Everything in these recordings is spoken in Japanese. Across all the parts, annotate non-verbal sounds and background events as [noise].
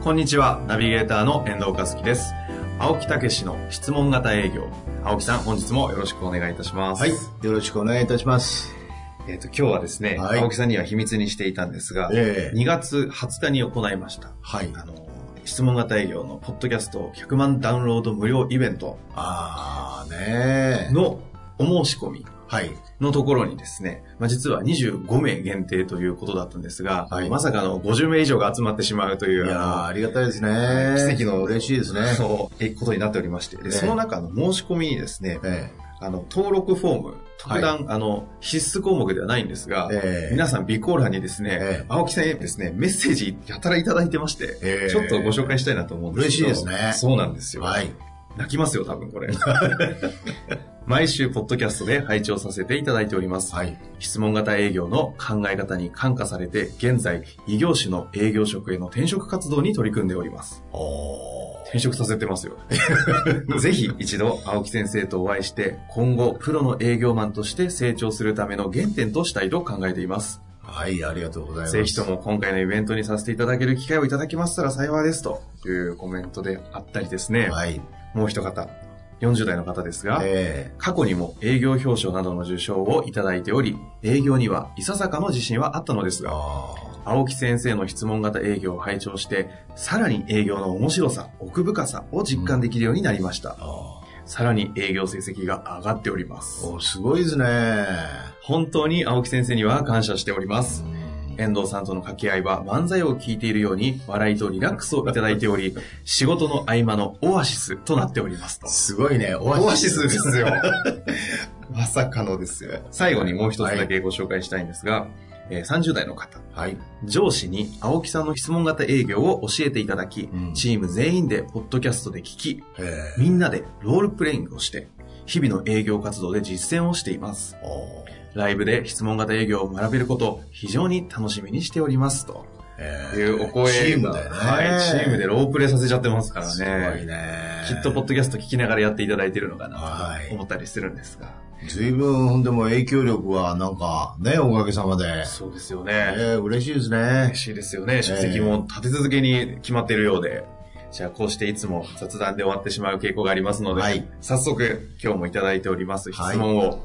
こんにちは、ナビゲーターの遠藤和樹です。青木武の質問型営業。青木さん、本日もよろしくお願いいたします。はい。よろしくお願いいたします。えっ、と、今日はですね、はい青木さんには秘密にしていたんですが、ええ2月20日に行いました。はい。あの、質問型営業のポッドキャスト100万ダウンロード無料イベントあーねーのお申し込みはい。のところにですね、まあ、実は25名限定ということだったんですが、はいまさかの50名以上が集まってしまうという、いやーあありがたいですね。奇跡の嬉しいですね。の、そうえことになっておりまして、でええその中の申し込みにですね、えあの、登録フォーム、特段、あの、必須項目ではないんですが、ええ皆さん備考欄にですね、ええ青木さんへですね、メッセージやたらいただいてまして、ええちょっとご紹介したいなと思うんですけど。嬉しいですねそうなんですよ。はい。泣きますよ、多分これ。[laughs] 毎週、ポッドキャストで拝聴させていただいております。はい。質問型営業の考え方に感化されて、現在、異業種の営業職への転職活動に取り組んでおります。お転職させてますよ。[laughs] ぜひ一度青木先生とお会いして、今後プロの営業マンとして成長するための原点としたいと考えています。はい、ありがとうございます。ぜひとも今回のイベントにさせていただける機会をいただきましたら幸いですというコメントであったりですね。はい。もう一方、40代の方ですが、え過去にも営業表彰などの受賞をいただいており、営業にはいささかの自信はあったのですー、が、あ青木先生の質問型営業を拝聴して、さらに営業の面白さ、奥深さを実感できるようになりました。ーあさらに営業成績が上がっておりますー。。おすごいですね。本当に青木先生には感謝しております。遠藤さんとの掛け合いは漫才を聞いているように笑いとリラックスをいただいており、仕事の合間のオアシスとなっておりますと。すごいね。オオアシスですよ。[laughs] まさかのですよ。最後にもう一つだけご紹介したいんですが、えー30代の方。はい。上司に青木さんの質問型営業を教えていただき、んチーム全員でポッドキャストで聞き、えみんなでロールプレイングをして、日々の営業活動で実践をしています。ライブで質問型営業を学べることを非常に楽しみにしております。とえいうお声がチームでね。はい、チームでロープレイさせちゃってますからね。すごいね。きっとポッドキャスト聞きながらやっていただいてるのかなはいと思ったりするんですが。随分、でも影響力はなんか、ね、おかげさまで。そうですよえね。ー、嬉しいですね嬉。しいですよね。出席も立て続けに決まっているようで。じゃあ、こうしていつも雑談で終わってしまう傾向がありますので、はい早速、今日もいただいております質はい問を、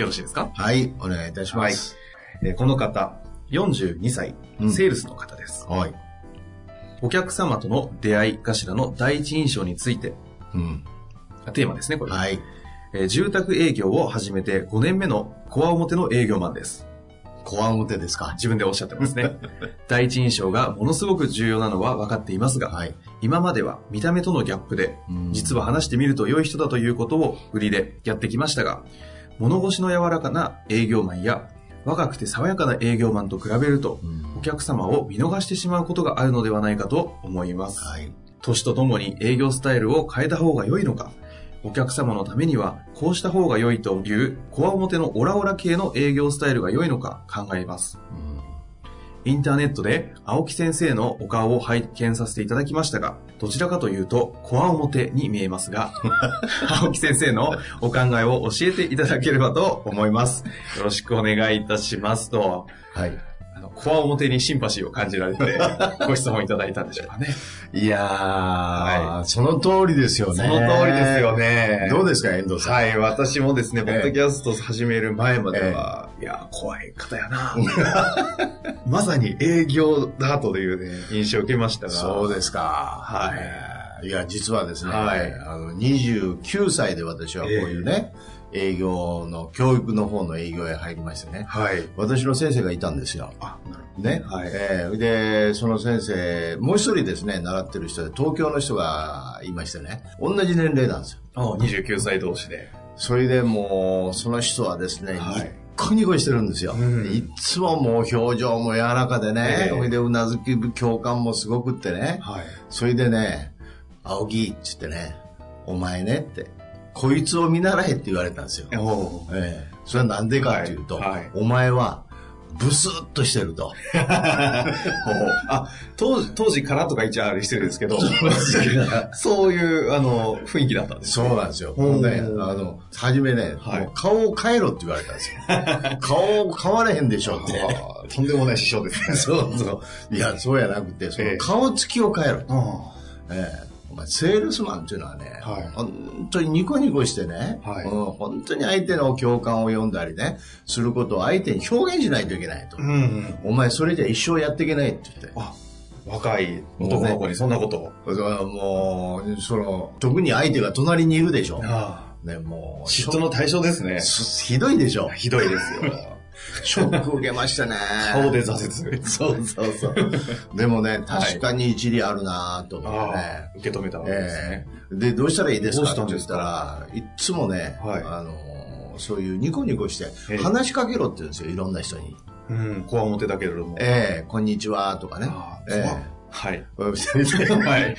よろしいですか、はい、お願いいたします。えーこの方、42歳、うんセールスの方です。はい。お客様との出会い頭の第一印象について、うん。あテーマですね、これ。はい。えー住宅営業を始めて5年目のコア表の営業マンです。コア表ですか？自分でおっしゃってますね。[laughs] 第一印象がものすごく重要なのは分かっていますが、はい。今までは見た目とのギャップで、うん実は話してみると良い人だということを売りでやってきましたが、物腰の柔らかな営業マンや、若くて爽やかな営業マンと比べると、うんお客様を見逃してしまうことがあるのではないかと思います。はい。年とともに営業スタイルを変えた方が良いのか、お客様のためにはこうした方が良いというコア表のオラオラ系の営業スタイルが良いのか考えます。インターネットで青木先生のお顔を拝見させていただきましたが、どちらかというと、コア表に見えますが、[laughs] 青木先生のお考えを教えていただければと思います。よろしくお願いいたしますと、はい。あの、コア表にシンパシーを感じられて、[laughs] ご質問いただいたんでしょうかね。いやー、はその通りですよね。その通りですよ。ね。どうですか、遠藤さん？はい、私もですね、えポッドキャスト始める前までは、いや、怖い方やな。[laughs] まさに営業だというね、印象を受けましたが。そうですか。はいい。いや、実はですね、はいあの、29歳で私はこういうね、営業の、教育の方の営業へ入りましてね。はい。私の先生がいたんですよ。あ、なるほね。はいえーで、その先生、もう一人ですね、習ってる人で、東京の人がいましてね、同じ年齢なんですよ。ど。あ29歳同士で。それでもう、その人はですね、はいコニコしてるんですよ。うんいつももう表情も柔らかでね、ええほいでうなずき共感もすごくってね、はい。それでね、青木って言ってね、お前ねって、こいつを見習えって言われたんですよ。ええそれはなんでかっていうと、はいはいお前はブスッとしてると。[laughs] あ、当時、当時からとか言っちゃあれしてるんですけど、[laughs] そういう、あの、雰囲気だったんです。そうなんですよ。ね、あの、初めね、はい顔を変えろって言われたんですよ。[laughs] 顔を変われへんでしょって。とんでもない師匠ですね。そうそう。いや、そうやなくて、そのええ顔つきを変えろ。あええお前、セールスマンっていうのはね、はい本当にニコニコしてね、はいうん本当に相手の共感を読んだりね、することを相手に表現しないといけないと。ーうん。お前、それじゃ一生やっていけないって言って。あ、若い男の子にそんなことを。それはもう、その、特に相手が隣にいるでしょ。あね、もう、嫉妬の対象ですね。すひどいでしょ。ひどいですよ。ショック受けましたね。顔で挫折。そうそうそう。でもね、確かに一理あるなと思ってあね。あ、受け止めたわけですねえ。えで、どうしたらいいですか？って言っしたら、いっつもね、はいあのー、そういうニコニコしてええ、話しかけろって言うんですよ、いろんな人に。うん、こわもてだけれども。ええこんにちはとかね。ああえはい。え [laughs] それで、はい。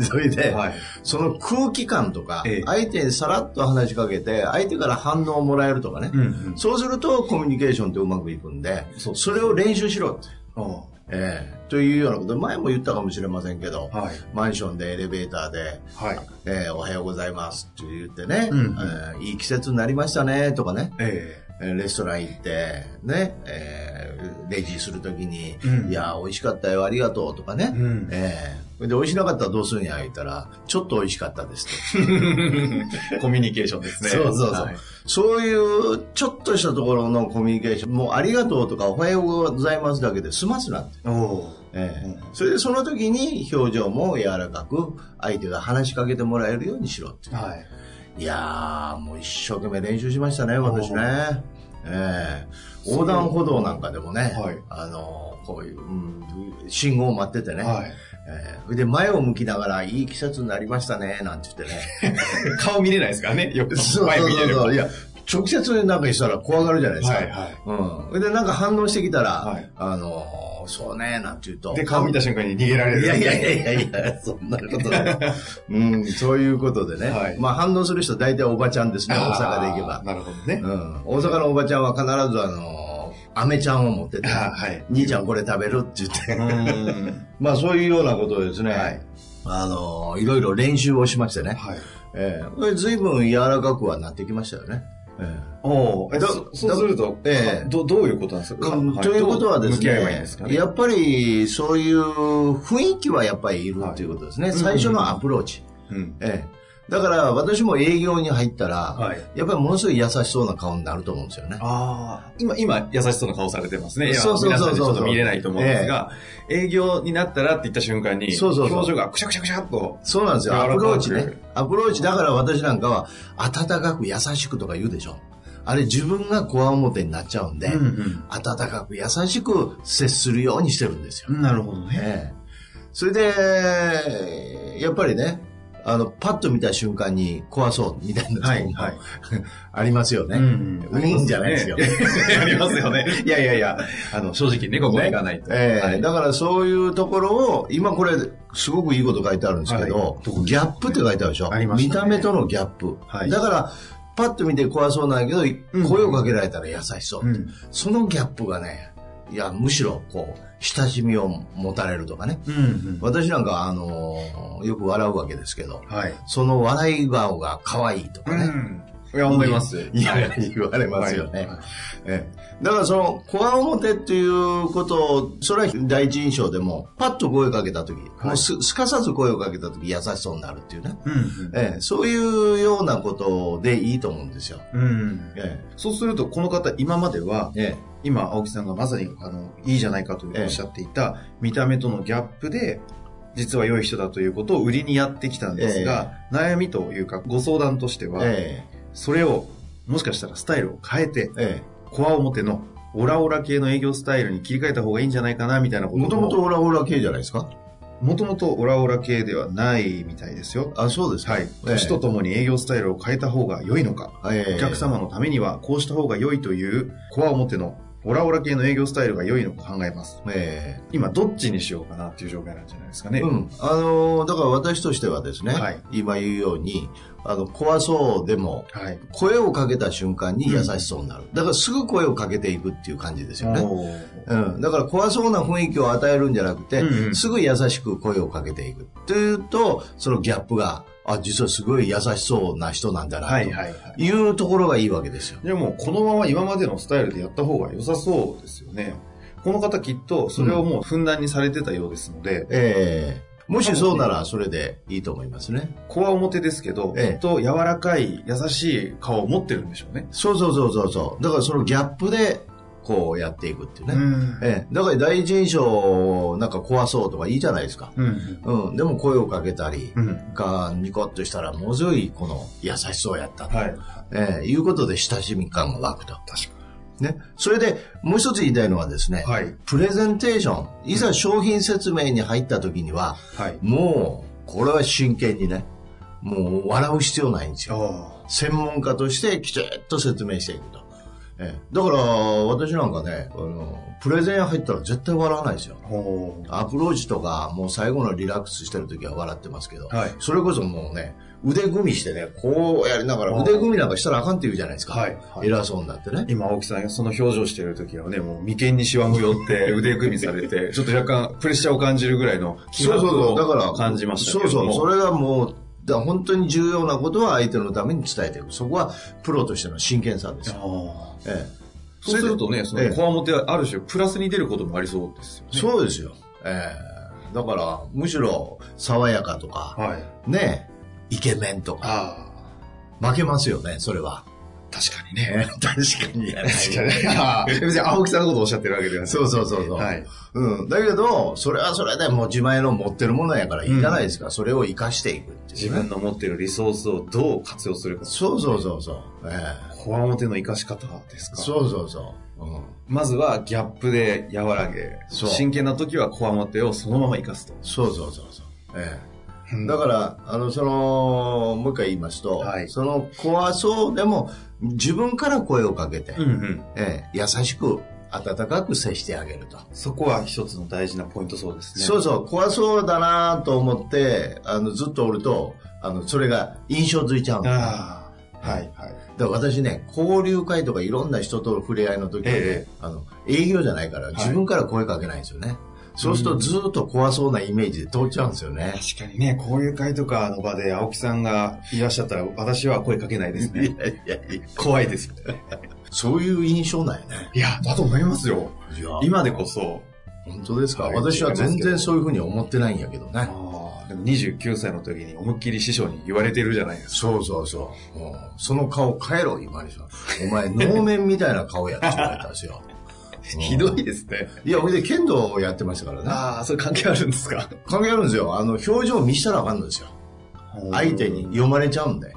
それで、はい。その空気感とかええ、相手にさらっと話しかけて、相手から反応をもらえるとかね。うんうん。そうするとコミュニケーションってうまくいくんで、それを練習しろって。あええというようなこと、前も言ったかもしれませんけど、あはい。マンションでエレベーターで、はい。えーおはようございますって言ってね、うんうんえーいい季節になりましたねとかね、ええーレストラン行って、ね、えーレジするときに、うんいや、美味しかったよ、ありがとうとかね、うんえーで、美味しなかったらどうするんや言ったら、ちょっと美味しかったですと。え [laughs] コミュニケーションですね。そうそうそうはいそういうちょっとしたところのコミュニケーション、もうありがとうとかおはようございますだけで済ますなって。ええうんそれでその時に表情も柔らかく相手が話しかけてもらえるようにしろって。はい。いやー、もう一生懸命練習しましたね、私ね。ええ横断歩道なんかでもね、はいあのこういう、うん信号を待っててね、はい。ええそれで前を向きながら、いい季節になりましたね、なんて言ってね。[laughs] 顔見れないですからね。よくそう前そう見れれば。そう。いや、直接なんかしたら怖がるじゃないですか。はいはい。うん。それでなんか反応してきたら、はいあのそうね、なんて言うと。で、顔見た瞬間に逃げられる。いやいやいやいやいや、そんなことない。[laughs] うん、そういうことでね。はいまあ反応する人大体おばちゃんですね、大阪で行けば。なるほどねう。ん。大阪のおばちゃんは必ずあの、アメちゃんを持ってて、あ [laughs] はい。兄ちゃんこれ食べるって言って。うん。[laughs] まあそういうようなことですね。はいあの、いろいろ練習をしましてね。はい。ええこれ随分柔らかくはなってきましたよね。えおーえ、だそそうすると、ええ。ど、どういうことなんですか、うんということはですねですかね？やっぱりそういう雰囲気はやっぱりいるっていうことですね。はい。最初のアプローチ。うん。ええだから私も営業に入ったら、はい。やっぱりものすごい優しそうな顔になると思うんですよね。ああ。今、今、優しそうな顔されてますね。今そうそうそうそう皆さんにちょっと見れないと思うんですが、営業になったらって言った瞬間に、そうそうそう表情がくしゃくしゃくしゃっと。そうなんですよ。アプローチね。アプローチだから私なんかは温かく優しくとか言うでしょ。あれ自分が強面になっちゃうんで、ん温かく優しく接するようにしてるんですよ。うん。なるほどね。ええそれで、やっぱりね、あの、パッと見た瞬間に怖そうみたいなところも、はい [laughs] ありますよね。んうんじゃないですよ。[laughs] ありますよね。いやいやいや、あの、正直ね、ここに行かないと。ええはいだからそういうところを、今これ、すごくいいこと書いてあるんですけど、はいギャップって書いてあるでしょ？ありましたね見た目とのギャップ。はいだから、パッと見て怖そうなんだけど、ん声をかけられたら優しそう。うんそのギャップがね、いや、むしろ、こう、親しみを持たれるとかね。うんうん。私なんか、あのーよく笑うわけですけど、はい。その笑い顔が可愛いとかね。うん。いや、思います。[laughs] いや、言われますよね。はいええだからその、こわ表っていうことを、それは第一印象でも、パッと声をかけたとき、もうすすかさず声をかけたとき優しそうになるっていうね。うんええそういうようなことでいいと思うんですよ。うん。うん。えそうすると、この方、今までは、ええ今、青木さんがまさに、あの、いいじゃないかとおっしゃっていた、見た目とのギャップで、実は良い人だということを売りにやってきたんですが、悩みというか、ご相談としては、えそれを、もしかしたらスタイルを変えて、ええ。コア表のオラオラ系の営業スタイルに切り替えた方がいいんじゃないかな、みたいなえことをもともとオラオラ系じゃないですか？もともとオラオラ系ではないみたいですよ。あ、そうですか。はい。ええ。年とともに営業スタイルを変えた方が良いのか、ええ。お客様のためにはこうした方が良いという、コア表のオラオラ系の営業スタイルが良いのか考えます。え今、どっちにしようかなっていう状況なんじゃないですかね。えうん。あのーだから私としてはですね、はい今言うように、あの、怖そうでも、はい。声をかけた瞬間に優しそうになる。だからすぐ声をかけていくっていう感じですよね。おーうん、だから怖そうな雰囲気を与えるんじゃなくて、うんうんすぐ優しく声をかけていく。というと、そのギャップが、あ、実はすごい優しそうな人なんだな、とはいうところがいいわけですよ。でも、このまま今までのスタイルでやった方が良さそうですよね。この方きっと、それをもうふんだんにされてたようですので、ええもしそうならそれでいいと思いますね。コア表ですけど、ええきっと柔らかい、優しい顔を持ってるんでしょうね。そうそうそうそうそう。だからそのギャップで、こうやっていくっていうね。んええだから第一印象、なんか怖そうとかいいじゃないですか。うん。うん。でも声をかけたり、うん。か、ニコッとしたら、ものすごい、この、優しそうやったと。はい。ええいうことで親しみ感が湧くと。確かね。それで、もう一つ言いたいのはですね、に。はい。プレゼンテーション、いざ商品説明に入った時には、はい。もう、これは真剣にね、もう笑う必要ないんですよ。あ専門家としてきちっと説明していくと。ええだから、私なんかね、あの、プレゼン入ったら絶対笑わないですよ。アプローチとか、もう最後のリラックスしてる時は笑ってますけど、はいそれこそもうね、腕組みしてね、こうやりながら、腕組みなんかしたらあかんって言うじゃないですか。はいはい偉そうになってね。今、青木さんがその表情してる時はね、もう眉間にシワも寄って [laughs] 腕組みされて、ちょっと若干プレッシャーを感じるぐらいの気迫そうそうそう。をだから、感じましたけそうそう。それがもう、だから本当に重要なことは相手のために伝えていく。そこはプロとしての真剣さですよ。ええ、そうするとね、そええの、コアモテはある種、プラスに出ることもありそうですよね。そうですよ。ええ、だから、むしろ、爽やかとか、はい。ね、イケメンとか、あ負けますよね、それは。あ、確かにね。確かに確かに。[laughs] 別に青木さんのことをおっしゃってるわけではない。そうそうそうそう。はい。うん。だけど、それはそれでもう自前の持ってるものやからいいじゃないですか。それを活かしていくっていうね自分の持っているリソースをどう活用するか。そうそうそうそう。ええコアモテの活かし方ですか？そうそうそう。うん。まずはギャップで和らげ、そう真剣な時はコアモテをそのまま活かすと。そうそうそうそう。ええうんだから、あの、その、もう一回言いますと、はいその怖そうでも、自分から声をかけて、うんうん。ええ優しく、温かく接してあげると。そこは一つの大事なポイントそうですね。そうそう、怖そうだなと思って、あの、ずっとおると、あの、それが印象づいちゃうああ。はいはい。ら私ね、交流会とかいろんな人との触れ合いの時に、ええあの、営業じゃないから自分から声かけないんですよね。そうするとずっと怖そうなイメージで通っちゃうんですよね。確かにね、交流会とかの場で青木さんがいらっしゃったら私は声かけないです [laughs] いやね。いやいや、怖いです。そういう印象なんやね。いや、だと思いますよ。今でこそ。本当ですか、はい私は全然そういうふうに思ってないんやけどね。でも29歳の時に思いっきり師匠に言われてるじゃないですか。そうそうそう。もうその顔変えろ、今にさ。お前、能面みたいな顔やって言われたんですよ。うんひどいですね。いや、ほいで剣道をやってましたからね。ああ、それ関係あるんですか？関係あるんですよ。あの、表情見したらあかんのですよ。相手に読まれちゃうんで。うん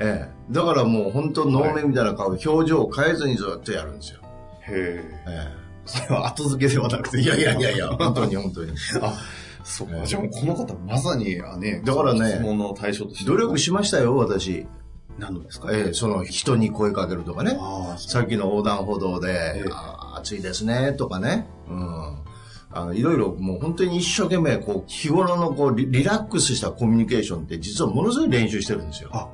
ええ。だからもう本当能面みたいな顔、表情を変えずにずっとやるんですよ。へえ。えそれは後付けではなくて。え。いやいやいやいや、[laughs] 本当に本当に。あ、そうか。じゃあもうこの方まさに、あね、だからね質問の対象として。努力しましたよ、私。何度ですか？ええ、その人に声かけるとかね。ああ、さっきの横断歩道で、暑いですね、とかね。うん。あの、いろいろもう本当に一生懸命、こう、日頃のこうリ、リラックスしたコミュニケーションって実はものすごい練習してるんですよ。あ、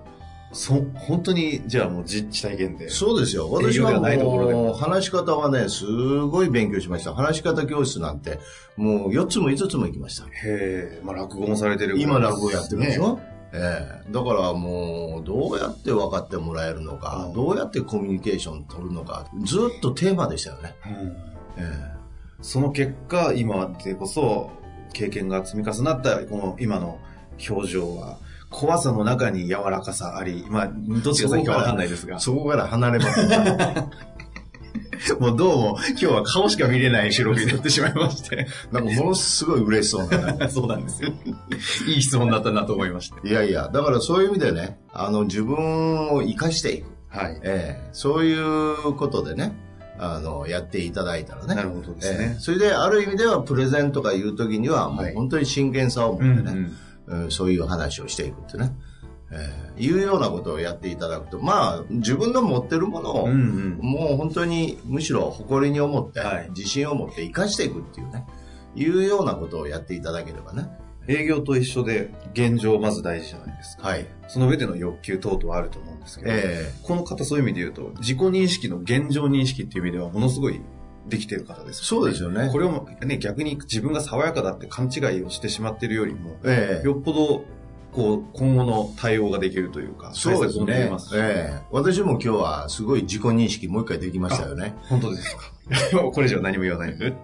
そ、本当に、じゃあもう実地体験で。そうですよ。私はないところでもう、話し方はね、すごい勉強しました。話し方教室なんて、もう4つも5つも行きました。へえ、まあ落語もされてる今落語やってるでしねょ、ええ。だからもう、どうやって分かってもらえるのかう、ん。どうやってコミュニケーション取るのか、ずっとテーマでしたよね。うん。えその結果、今でこそ、経験が積み重なった、この今の表情は、怖さの中に柔らかさあり、まあ、どっちが先かわかんないですが。え、そこから離れます、ね。[laughs] [laughs] もうどうも、今日は顔しか見れない収録になってしまいまして。なんかものすごい嬉しそうなね。[laughs] そうなんですよ。いい質問だったなと思いまして。いやいや、だからそういう意味でね、あの、自分を生かしていく。はい。ええそういうことでね、あの、やっていただいたらね。なるほどですねえーそれで、ある意味ではプレゼンとかいう時には、もうはい本当に真剣さを持ってね、うんうんそういう話をしていくってね。えーいうようなことをやっていただくと、まあ、自分の持ってるものを、うんうん。もう本当にむしろ誇りに思って、はい。自信を持って生かしていくっていうね、いうようなことをやっていただければね。営業と一緒で現状まず大事じゃないですか。はい。その上での欲求等々あると思うんですけど、えこの方そういう意味で言うと、自己認識の現状認識っていう意味ではものすごいできてる方です、そうですよね。これをね、逆に自分が爽やかだって勘違いをしてしまっているよりも、ええ。よっぽど、こう、今後の対応ができるというか、そうですねます。しええ私も今日はすごい自己認識もう一回できましたよね。[laughs] 本当ですか？[laughs] これ以上何も言わないで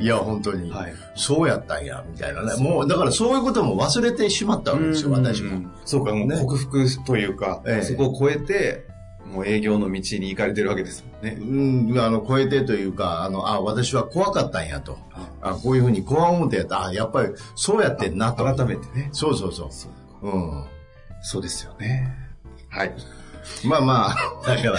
いや、本当に。はい。そうやったんや、みたいなね。もう、だからそういうことも忘れてしまったわけですよ、私も。うんそうか、もうね克服というか、ええそこを超えて、もう営業の道に行かれてるわけですもんね。うん、あの、超えてというか、あの、あ、私は怖かったんやと。あ、こういうふうに怖思ってやった。あ、やっぱりそうやってんなと。改めてね。そうそうそう。そううん。そうですよね。はい。まあまあ、[laughs] だから、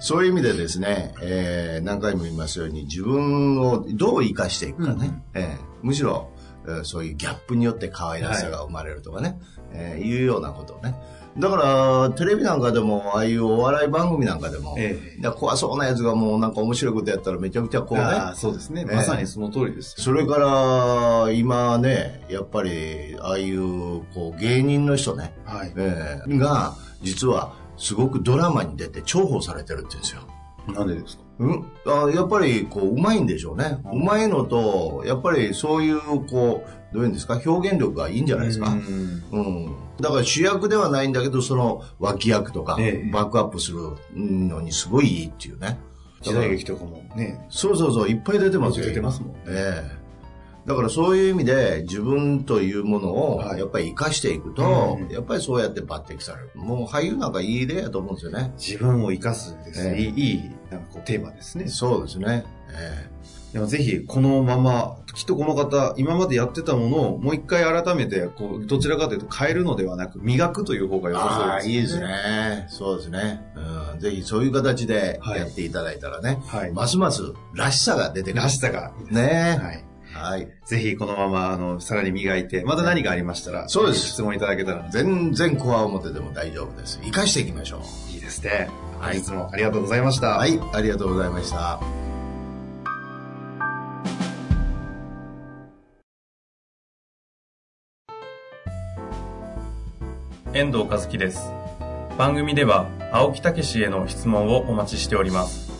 そういう意味でですね、えー何回も言いますように、自分をどう生かしていくかね。えーむしろ、えーそういうギャップによって可愛らしさが生まれるとかね、えーいうようなことをね。だから、テレビなんかでも、ああいうお笑い番組なんかでも、ええいや怖そうなやつがもうなんか面白いことやったらめちゃくちゃこうね、ああ、そうですね。ええまさにその通りです。それから、今ね、やっぱり、ああいう、こう、芸人の人ね、はい。えーが、実は、すごくドラマに出て重宝されてるって言うんですよ。なんでですか？うん、あやっぱり、こう、うまいんでしょうね。うまいのと、やっぱりそういう、こう、どういうんですか、表現力がいいんじゃないですか？うんうん。だから主役ではないんだけど、その脇役とか、ええバックアップするのにすごいいいっていうね。時代劇とかもね、そうそうそう、いっぱい出てますよ。出てますもん。ええだからそういう意味で自分というものをはいやっぱり生かしていくと、うんやっぱりそうやって抜擢される。もう俳優なんかいい例やと思うんですよね。自分を生かすですね。ええいい、なんかこうテーマですね。そうですね。えでもぜひ、このまま、きっとこの方、今までやってたものをもう一回改めて、こう、どちらかというと変えるのではなく、磨くという方がえ良さそうです、ああ、いいです。ね。そうですね。うん、ぜひそういう形ではいやっていただいたらね、はい。ますますらしさが出てくる。らしさが。ねはい。はい。ぜひ、このまま、あの、さらに磨いて、また何がありましたら、そうです質問いただけたら、全然コア表でも大丈夫です。生かしていきましょう。いいですね。はい本日もありがとうございました。はい、ありがとうございました。遠藤和樹です番組では青木武氏への質問をお待ちしております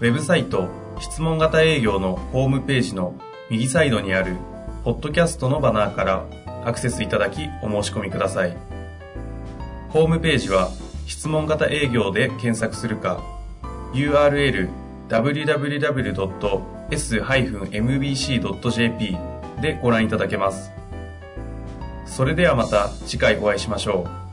ウェブサイト質問型営業のホームページの右サイドにあるポッドキャストのバナーからアクセスいただきお申し込みくださいホームページは質問型営業で検索するか URL www.s-mbc.jp でご覧いただけますそれではまた次回お会いしましょう。